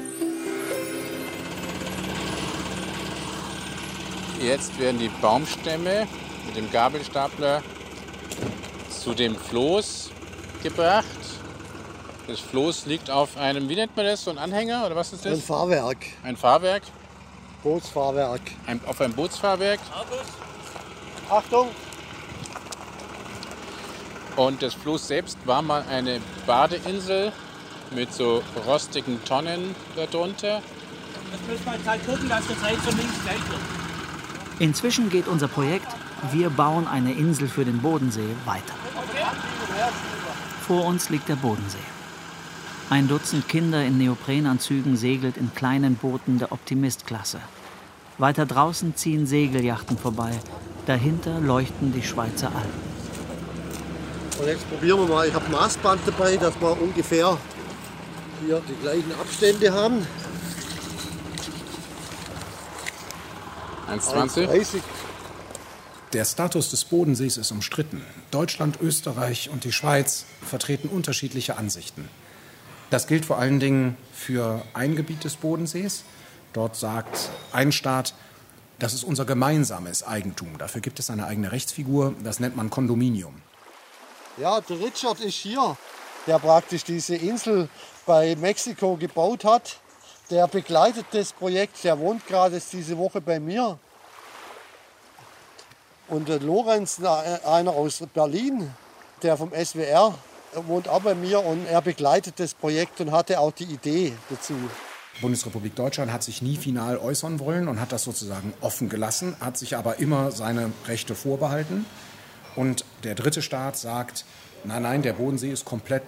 Jetzt werden die Baumstämme mit dem Gabelstapler zu dem Floß gebracht. Das Floß liegt auf einem, wie nennt man das, so ein Anhänger oder was ist das? Ein Fahrwerk. Ein Fahrwerk? Bootsfahrwerk. Ein, auf ein Bootsfahrwerk. Achtung! Und das Floß selbst war mal eine Badeinsel mit so rostigen Tonnen darunter. Jetzt müssen wir halt gucken, dass das rechts und links gleich wird. Inzwischen geht unser Projekt Wir bauen eine Insel für den Bodensee weiter. Vor uns liegt der Bodensee. Ein Dutzend Kinder in Neoprenanzügen segelt in kleinen Booten der Optimist-Klasse. Weiter draußen ziehen Segeljachten vorbei. Dahinter leuchten die Schweizer Alpen. Und jetzt probieren wir mal. Ich habe ein Maßband dabei, dass wir ungefähr hier die gleichen Abstände haben. 1,20. Der Status des Bodensees ist umstritten. Deutschland, Österreich und die Schweiz vertreten unterschiedliche Ansichten. Das gilt vor allen Dingen für ein Gebiet des Bodensees. Dort sagt ein Staat, das ist unser gemeinsames Eigentum. Dafür gibt es eine eigene Rechtsfigur, das nennt man Kondominium. Ja, der Richard ist hier, der praktisch diese Insel bei Mexiko gebaut hat. Der begleitet das Projekt, der wohnt gerade diese Woche bei mir. Und der Lorenz, einer aus Berlin, der vom SWR, wohnt auch bei mir und er begleitet das Projekt und hatte auch die Idee dazu. Die Bundesrepublik Deutschland hat sich nie final äußern wollen und hat das sozusagen offen gelassen, hat sich aber immer seine Rechte vorbehalten. Und der dritte Staat sagt, nein, nein, der Bodensee ist komplett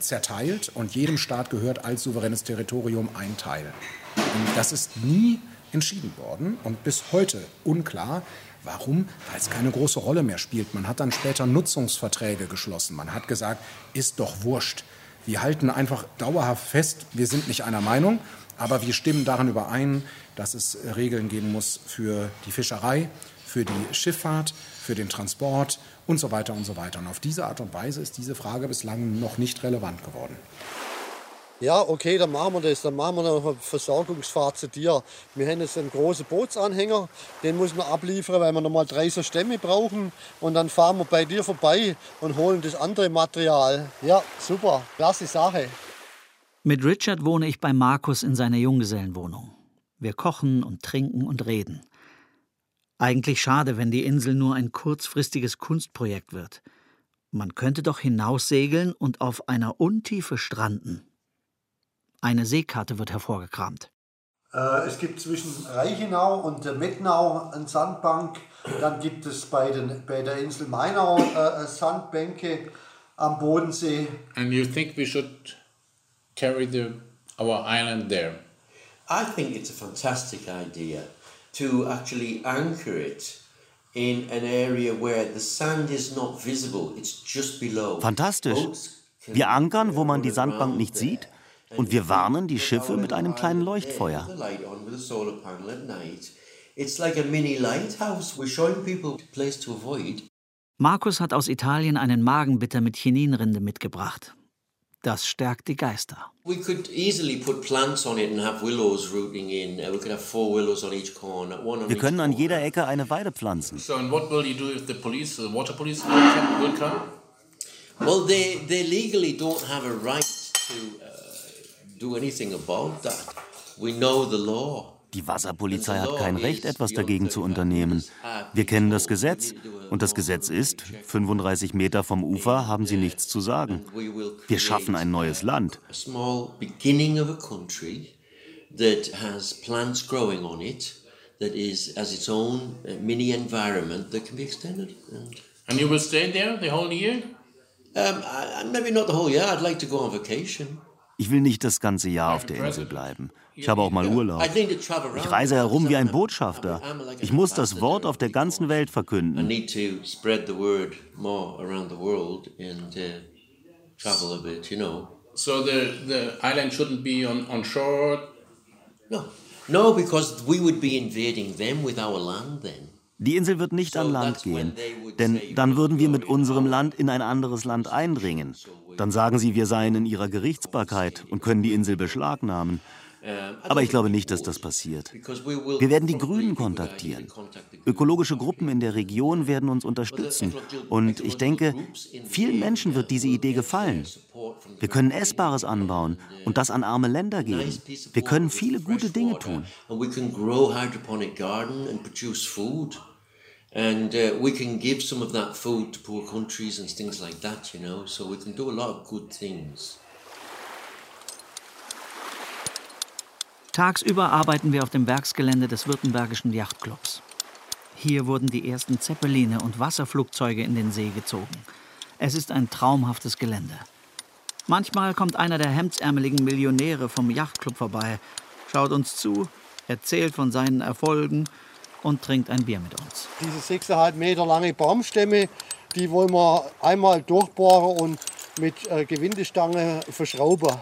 zerteilt und jedem Staat gehört als souveränes Territorium ein Teil. Und das ist nie entschieden worden und bis heute unklar. Warum? Weil es keine große Rolle mehr spielt. Man hat dann später Nutzungsverträge geschlossen. Man hat gesagt, ist doch wurscht. Wir halten einfach dauerhaft fest, wir sind nicht einer Meinung, aber wir stimmen daran überein, dass es Regeln geben muss für die Fischerei, für die Schifffahrt, für den Transport und so weiter und so weiter. Und auf diese Art und Weise ist diese Frage bislang noch nicht relevant geworden. Ja, okay, dann machen wir das. Dann machen wir noch eine Versorgungsfahrt zu dir. Wir haben jetzt einen großen Bootsanhänger, den müssen wir abliefern, weil wir nochmal drei so Stämme brauchen. Und dann fahren wir bei dir vorbei und holen das andere Material. Ja, super, klasse Sache. Mit Richard wohne ich bei Markus in seiner Junggesellenwohnung. Wir kochen und trinken und reden. Eigentlich schade, wenn die Insel nur ein kurzfristiges Kunstprojekt wird. Man könnte doch hinaussegeln und auf einer Untiefe stranden. Eine Seekarte wird hervorgekramt. Äh, es gibt zwischen Reichenau und Mettnau eine Sandbank. Dann gibt es bei, den, bei der Insel Mainau äh, Sandbänke am Bodensee. And you think we should carry the, our island there? I think it's a fantastic idea. to actually anchor it in an area where the sand is not visible, it's just below. Fantastisch. Wir ankern, wo man die Sandbank nicht sieht, und wir warnen die Schiffe mit einem kleinen Leuchtfeuer. Markus hat aus Italien einen Magenbitter mit Chininrinde mitgebracht. Das stärkt die Geister. We could easily put plants on it and have willows rooting in. Uh, we could have four willows on each corner, one on Wir können an jeder Ecke eine Weide pflanzen. So and what will you do if the police, the water police will come? Well, they they legally don't have a right to uh, do anything about that. We know the law. Die Wasserpolizei hat kein Recht, etwas dagegen zu unternehmen. Wir kennen das Gesetz und das Gesetz ist, 35 Meter vom Ufer haben sie nichts zu sagen. Wir schaffen ein neues Land. that has plants growing on it, that is as its own uh, mini environment that can be extended. And, and you will stay there the whole year? Um, I, maybe not the whole year. I'd like to go on vacation. Ich will nicht das ganze Jahr auf der Insel bleiben. Ich habe auch mal Urlaub. Ich reise herum wie ein Botschafter. Ich muss das Wort auf der ganzen Welt verkünden. So the, the island shouldn't be on, on shore? No. No, because we would be invading them with our land then. Die Insel wird nicht an Land gehen, denn dann würden wir mit unserem Land in ein anderes Land eindringen. Dann sagen sie, wir seien in ihrer Gerichtsbarkeit und können die Insel beschlagnahmen. Aber ich glaube nicht, dass das passiert. Wir werden die Grünen kontaktieren. Ökologische Gruppen in der Region werden uns unterstützen. Und ich denke, vielen Menschen wird diese Idee gefallen. Wir können Essbares anbauen und das an arme Länder geben. Wir können viele gute Dinge tun. And uh, we can give some of that food to poor countries and things like that, you know. So we can do a lot of good things. Tagsüber arbeiten wir auf dem Werksgelände des Württembergischen Yachtclubs. Hier wurden die ersten Zeppeline und Wasserflugzeuge in den See gezogen. Es ist ein traumhaftes Gelände. Manchmal kommt einer der hemdsärmeligen Millionäre vom Yachtclub vorbei, schaut uns zu, erzählt von seinen Erfolgen und trinkt ein Bier mit uns. Diese 6,5 Meter lange Baumstämme, die wollen wir einmal durchbohren und mit äh, Gewindestange verschrauben.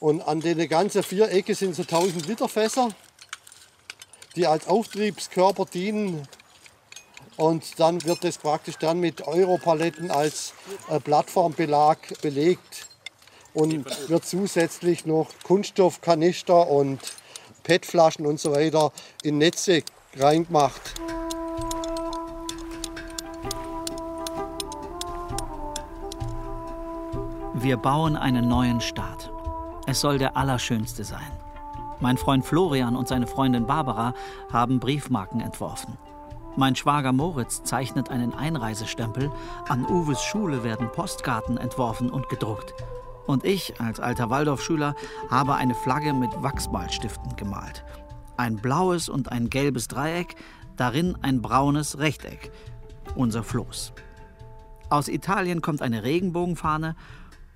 Und an den ganzen vier Ecken sind so 1000 Liter Fässer, die als Auftriebskörper dienen. Und dann wird das praktisch dann mit Europaletten als äh, Plattformbelag belegt und wird zusätzlich noch Kunststoffkanister und PET-Flaschen und so weiter in Netze reingemacht. Wir bauen einen neuen Staat. Es soll der allerschönste sein. Mein Freund Florian und seine Freundin Barbara haben Briefmarken entworfen. Mein Schwager Moritz zeichnet einen Einreisestempel. An Uwes Schule werden Postkarten entworfen und gedruckt. Und ich, als alter Waldorfschüler, habe eine Flagge mit Wachsmalstiften gemalt. Ein blaues und ein gelbes Dreieck, darin ein braunes Rechteck. Unser Floß. Aus Italien kommt eine Regenbogenfahne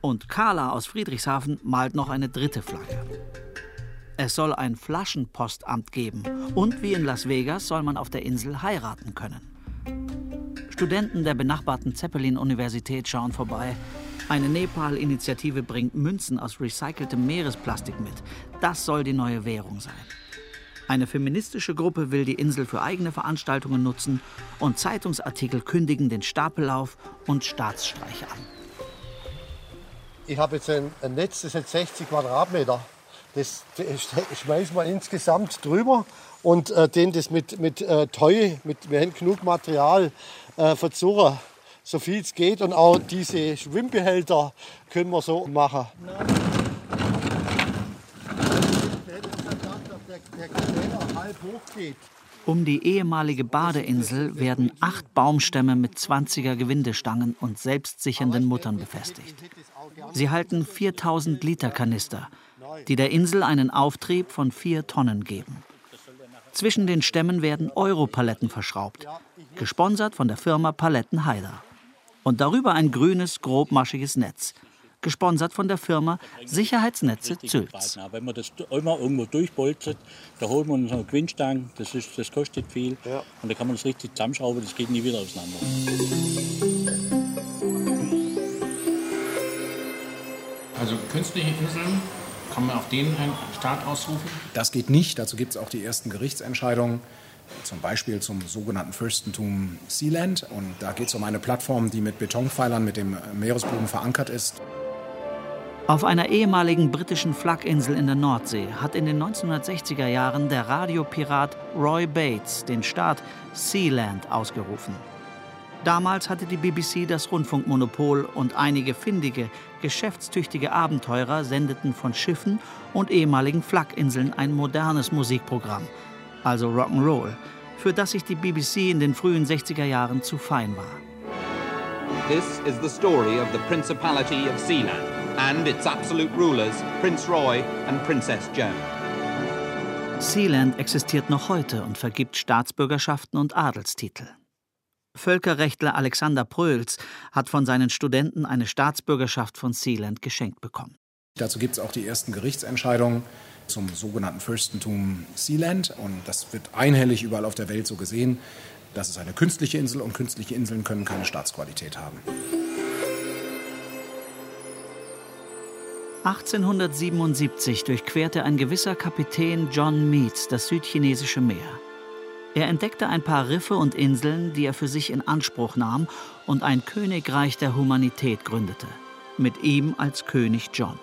und Carla aus Friedrichshafen malt noch eine dritte Flagge. Es soll ein Flaschenpostamt geben und wie in Las Vegas soll man auf der Insel heiraten können. Studenten der benachbarten Zeppelin-Universität schauen vorbei. Eine Nepal-Initiative bringt Münzen aus recyceltem Meeresplastik mit. Das soll die neue Währung sein. Eine feministische Gruppe will die Insel für eigene Veranstaltungen nutzen und Zeitungsartikel kündigen den Stapellauf und Staatsstreich an. Ich habe jetzt ein, ein, Netz, das hat 60 Quadratmeter. Das, das schmeißen wir insgesamt drüber und äh, den das mit, mit äh, Teu, mit, wir haben genug Material äh, versuchen, so viel es geht. Und auch diese Schwimmbehälter können wir so machen. Um die ehemalige Badeinsel werden acht Baumstämme mit 20er Gewindestangen und selbstsichernden Muttern befestigt. Sie halten 4000 Liter Kanister, die der Insel einen Auftrieb von vier Tonnen geben. Zwischen den Stämmen werden Europaletten verschraubt, gesponsert von der Firma Paletten Heider. Und darüber ein grünes, grobmaschiges Netz, gesponsert von der Firma Sicherheitsnetze Zülz. Wenn man das immer irgendwo durchbolzert, da holt man so eine Gewindstange, das, ist, das kostet viel. Und da kann man das richtig zusammenschrauben, das geht nie wieder auseinander. Künstliche Inseln, kann man auf denen einen Staat ausrufen? Das geht nicht, dazu gibt es auch die ersten Gerichtsentscheidungen zum Beispiel zum sogenannten Fürstentum Sealand. Und da geht es um eine Plattform, die mit Betonpfeilern mit dem Meeresboden verankert ist. Auf einer ehemaligen britischen Flaginsel in der Nordsee hat in den 1960er Jahren der Radiopirat Roy Bates den Staat Sealand ausgerufen. Damals hatte die BBC das Rundfunkmonopol und einige findige, geschäftstüchtige Abenteurer sendeten von Schiffen und ehemaligen Flaginseln ein modernes Musikprogramm, also Rock'n'Roll, für das sich die BBC in den frühen 60er Jahren zu fein war. This is the story of the Principality of Sealand and its absolute rulers, Prince Roy and Princess Joan. Sealand existiert noch heute und vergibt Staatsbürgerschaften und Adelstitel. Völkerrechtler Alexander Pröls hat von seinen Studenten eine Staatsbürgerschaft von Sealand geschenkt bekommen. Dazu gibt es auch die ersten Gerichtsentscheidungen zum sogenannten Fürstentum Sealand. Und das wird einhellig überall auf der Welt so gesehen. Das ist eine künstliche Insel und künstliche Inseln können keine Staatsqualität haben. 1877 durchquerte ein gewisser Kapitän John Meads das südchinesische Meer. Er entdeckte ein paar Riffe und Inseln, die er für sich in Anspruch nahm und ein Königreich der Humanität gründete, mit ihm als König John.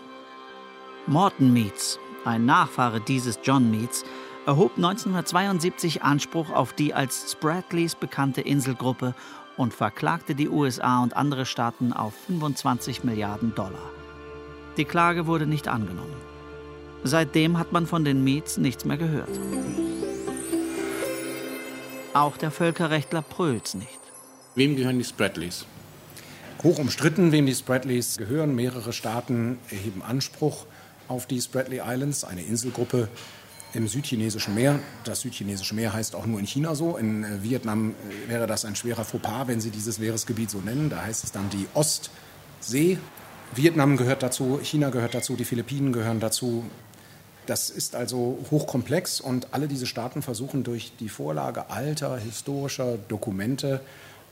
Morton Meads, ein Nachfahre dieses John Meads, erhob 1972 Anspruch auf die als Spratleys bekannte Inselgruppe und verklagte die USA und andere Staaten auf 25 Milliarden Dollar. Die Klage wurde nicht angenommen. Seitdem hat man von den Meads nichts mehr gehört. Auch der Völkerrechtler Pröls nicht. Wem gehören die Spratleys? Hoch umstritten, wem die Spratleys gehören. Mehrere Staaten erheben Anspruch auf die Spratly Islands, eine Inselgruppe im südchinesischen Meer. Das südchinesische Meer heißt auch nur in China so. In äh, Vietnam äh, wäre das ein schwerer Fauxpas, wenn sie dieses Meeresgebiet so nennen. Da heißt es dann die Ostsee. Vietnam gehört dazu, China gehört dazu, die Philippinen gehören dazu. Das ist also hochkomplex und alle diese Staaten versuchen durch die Vorlage alter historischer Dokumente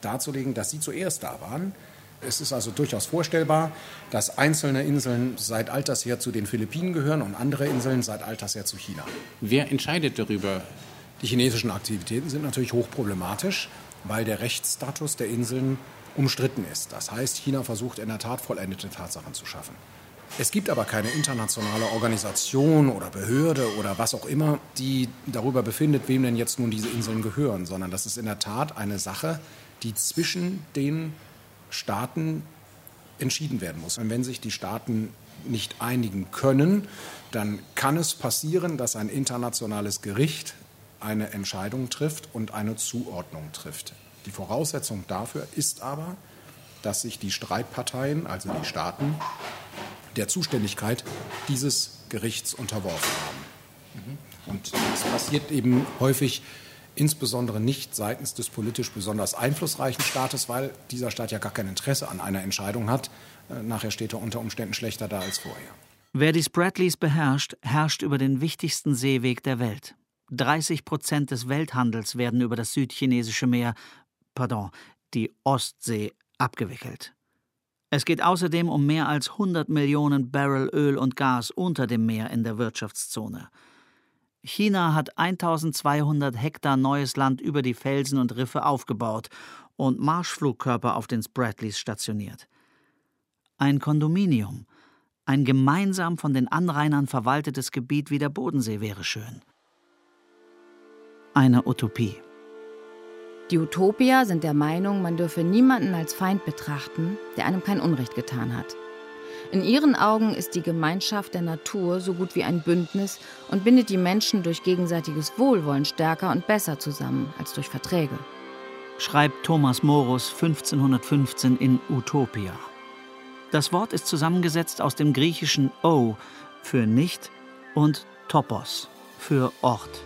darzulegen, dass sie zuerst da waren es ist also durchaus vorstellbar, dass einzelne Inseln seit alters her zu den Philippinen gehören und andere Inseln seit alters her zu China. Wer entscheidet darüber? Die chinesischen Aktivitäten sind natürlich hochproblematisch, weil der Rechtsstatus der Inseln umstritten ist. Das heißt, China versucht in der Tat vollendete Tatsachen zu schaffen. Es gibt aber keine internationale Organisation oder Behörde oder was auch immer, die darüber befindet, wem denn jetzt nun diese Inseln gehören, sondern das ist in der Tat eine Sache, die zwischen den Staaten entschieden werden muss. Und wenn sich die Staaten nicht einigen können, dann kann es passieren, dass ein internationales Gericht eine Entscheidung trifft und eine Zuordnung trifft. Die Voraussetzung dafür ist aber, dass sich die Streitparteien, also die Staaten, der Zuständigkeit dieses Gerichts unterworfen haben. Und es passiert eben häufig insbesondere nicht seitens des politisch besonders einflussreichen Staates, weil dieser Staat ja gar kein Interesse an einer Entscheidung hat. Äh, nachher steht er unter Umständen schlechter da als vorher. Wer die Spratleys beherrscht, herrscht über den wichtigsten Seeweg der Welt. 30 Prozent des Welthandels werden über das südchinesische Meer, pardon, die Ostsee, abgewickelt. Es geht außerdem um mehr als 100 Millionen Barrel Öl und Gas unter dem Meer in der Wirtschaftszone. China hat 1200 Hektar neues Land über die Felsen und Riffe aufgebaut und Marschflugkörper auf den Spratleys stationiert. Ein Kondominium, ein gemeinsam von den Anrainern verwaltetes Gebiet wie der Bodensee wäre schön. Eine Utopie. Die Utopier sind der Meinung, man dürfe niemanden als Feind betrachten, der einem kein Unrecht getan hat. In ihren Augen ist die Gemeinschaft der Natur so gut wie ein Bündnis und bindet die Menschen durch gegenseitiges Wohlwollen stärker und besser zusammen als durch Verträge. Schreibt Thomas Morus 1515 in Utopia. Das Wort ist zusammengesetzt aus dem griechischen O für nicht und Topos für Ort.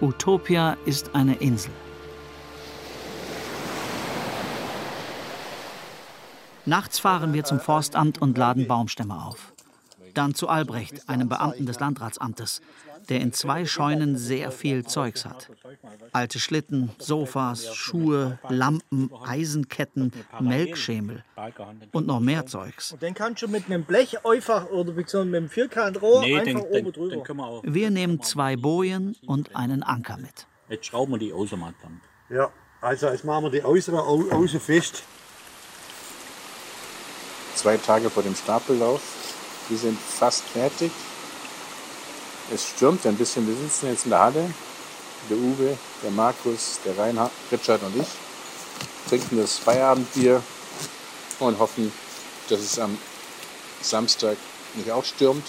Utopia ist eine Insel. Nachts fahren wir zum Forstamt und laden Baumstämme auf. Dann zu Albrecht, einem Beamten des Landratsamtes, der in zwei Scheunen sehr viel Zeugs hat. Alte Schlitten, Sofas, Schuhe, Lampen, Eisenketten, Melkschemel und noch mehr Zeugs. Und den kannst du mit einem Blech einfach oder mit einem Vierkantrohr nee, einfach den, oben drüber. Den wir, wir nehmen zwei Bojen und einen Anker mit. Jetzt schrauben wir die Außenmatt dann. Ja, also jetzt machen wir die Außen fest zwei Tage vor dem Stapellauf. Wir sind fast fertig. Es stürmt ein bisschen. Wir sitzen jetzt in der Halle. Der Uwe, der Markus, der Reinhard, Richard und ich trinken das Feierabendbier und hoffen, dass es am Samstag nicht auch stürmt,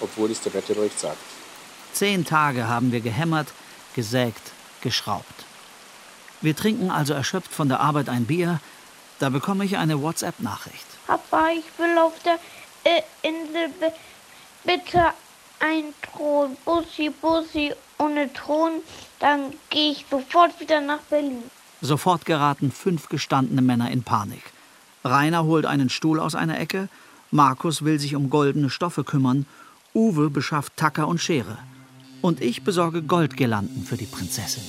obwohl es der Wetterbericht sagt. Zehn Tage haben wir gehämmert, gesägt, geschraubt. Wir trinken also erschöpft von der Arbeit ein Bier. Da bekomme ich eine WhatsApp-Nachricht. Papa, ich will auf der äh, Insel bitte ein Thron. Bussi, Bussi, ohne Thron, dann gehe ich sofort wieder nach Berlin. Sofort geraten fünf gestandene Männer in Panik. Rainer holt einen Stuhl aus einer Ecke, Markus will sich um goldene Stoffe kümmern, Uwe beschafft Tacker und Schere. Und ich besorge Goldgirlanden für die Prinzessin.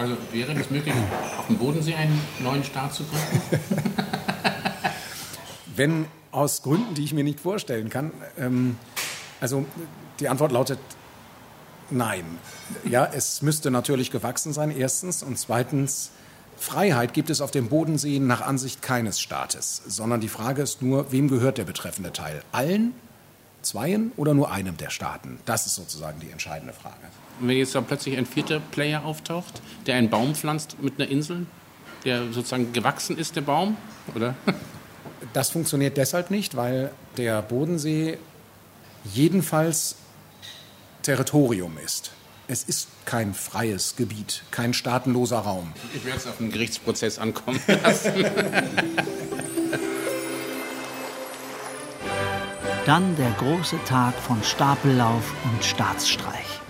Also wäre es möglich, auf dem Bodensee einen neuen Staat zu gründen? Wenn aus Gründen, die ich mir nicht vorstellen kann. Ähm, also die Antwort lautet nein. Ja, es müsste natürlich gewachsen sein, erstens. Und zweitens, Freiheit gibt es auf dem Bodensee nach Ansicht keines Staates, sondern die Frage ist nur, wem gehört der betreffende Teil? Allen, zweien oder nur einem der Staaten? Das ist sozusagen die entscheidende Frage wenn jetzt da plötzlich ein vierter Player auftaucht, der einen Baum pflanzt mit einer Insel, der sozusagen gewachsen ist, der Baum, oder? Das funktioniert deshalb nicht, weil der Bodensee jedenfalls Territorium ist. Es ist kein freies Gebiet, kein staatenloser Raum. Ich werde es auf einen Gerichtsprozess ankommen lassen. Dann der große Tag von Stapellauf und Staatsstreich.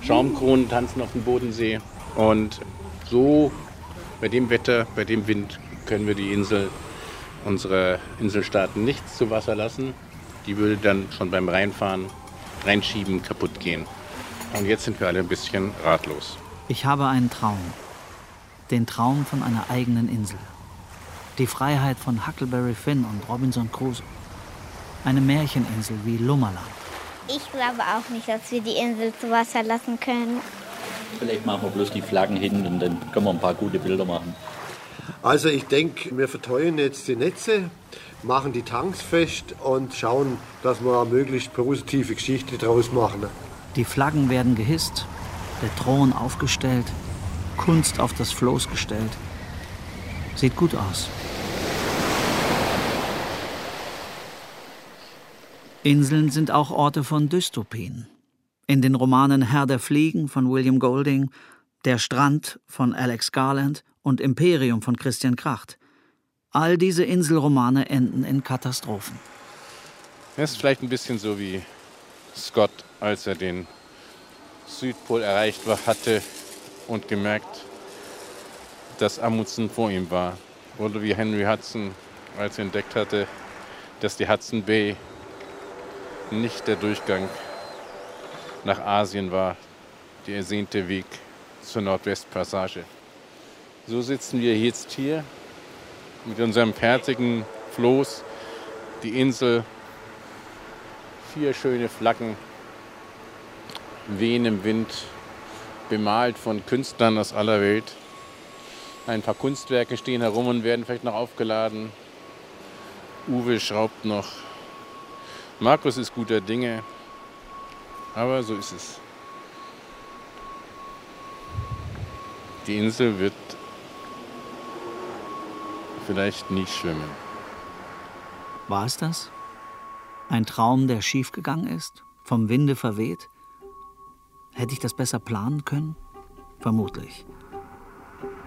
Schaumkronen tanzen auf dem Bodensee. Und so, bei dem Wetter, bei dem Wind, können wir die Insel, unsere Inselstaaten nicht zu Wasser lassen. Die würde dann schon beim Reinfahren, Reinschieben kaputt gehen. Und jetzt sind wir alle ein bisschen ratlos. Ich habe einen Traum. Den Traum von einer eigenen Insel. Die Freiheit von Huckleberry Finn und Robinson Crusoe. Eine Märcheninsel wie Lummerland. Ich glaube auch nicht, dass wir die Insel zu Wasser lassen können. Vielleicht machen wir bloß die Flaggen hin und dann können wir ein paar gute Bilder machen. Also ich denke, wir verteuern jetzt die Netze, machen die Tanks fest und schauen, dass wir eine möglichst positive Geschichte daraus machen. Die Flaggen werden gehisst, der Thron aufgestellt, Kunst auf das Floß gestellt. Sieht gut aus. Inseln sind auch Orte von Dystopien. In den Romanen Herr der Fliegen von William Golding, Der Strand von Alex Garland und Imperium von Christian Kracht. All diese Inselromane enden in Katastrophen. Es ist vielleicht ein bisschen so wie Scott, als er den Südpol erreicht war, hatte und gemerkt, dass Amundsen vor ihm war. Oder wie Henry Hudson, als er entdeckt hatte, dass die Hudson Bay nicht der Durchgang nach Asien war, der ersehnte Weg zur Nordwestpassage. So sitzen wir jetzt hier mit unserem fertigen Floß, die Insel, vier schöne Flaggen, wehen im Wind, bemalt von Künstlern aus aller Welt. Ein paar Kunstwerke stehen herum und werden vielleicht noch aufgeladen. Uwe schraubt noch Markus ist guter Dinge, aber so ist es. Die Insel wird vielleicht nie schwimmen. War es das? Ein Traum, der schiefgegangen ist? Vom Winde verweht? Hätte ich das besser planen können? Vermutlich.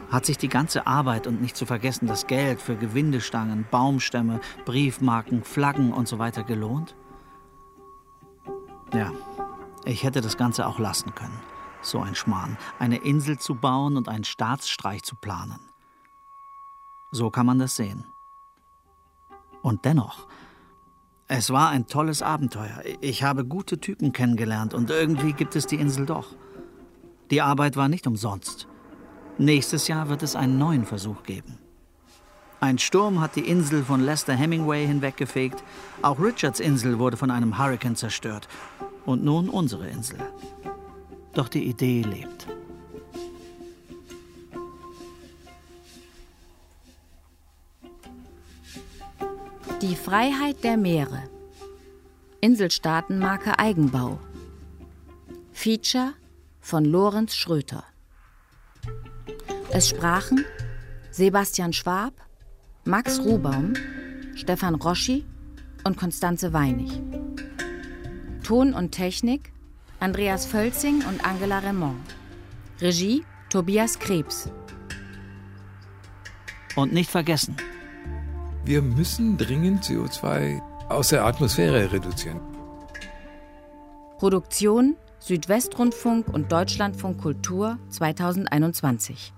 Hat sich die ganze Arbeit und nicht zu vergessen das Geld für Gewindestangen, Baumstämme, Briefmarken, Flaggen und so weiter gelohnt? Ja, ich hätte das Ganze auch lassen können. So ein Schmarrn. Eine Insel zu bauen und einen Staatsstreich zu planen. So kann man das sehen. Und dennoch, es war ein tolles Abenteuer. Ich habe gute Typen kennengelernt und irgendwie gibt es die Insel doch. Die Arbeit war nicht umsonst. Nächstes Jahr wird es einen neuen Versuch geben. Ein Sturm hat die Insel von Lester Hemingway hinweggefegt. Auch Richards Insel wurde von einem Hurrikan zerstört. Und nun unsere Insel. Doch die Idee lebt. Die Freiheit der Meere. Inselstaatenmarke Eigenbau. Feature von Lorenz Schröter. Es sprachen Sebastian Schwab, Max Rubaum, Stefan Roschi und Konstanze Weinig. Ton und Technik Andreas Völzing und Angela Raymond. Regie Tobias Krebs. Und nicht vergessen. Wir müssen dringend CO2 aus der Atmosphäre reduzieren. Produktion Südwestrundfunk und Deutschlandfunk Kultur 2021.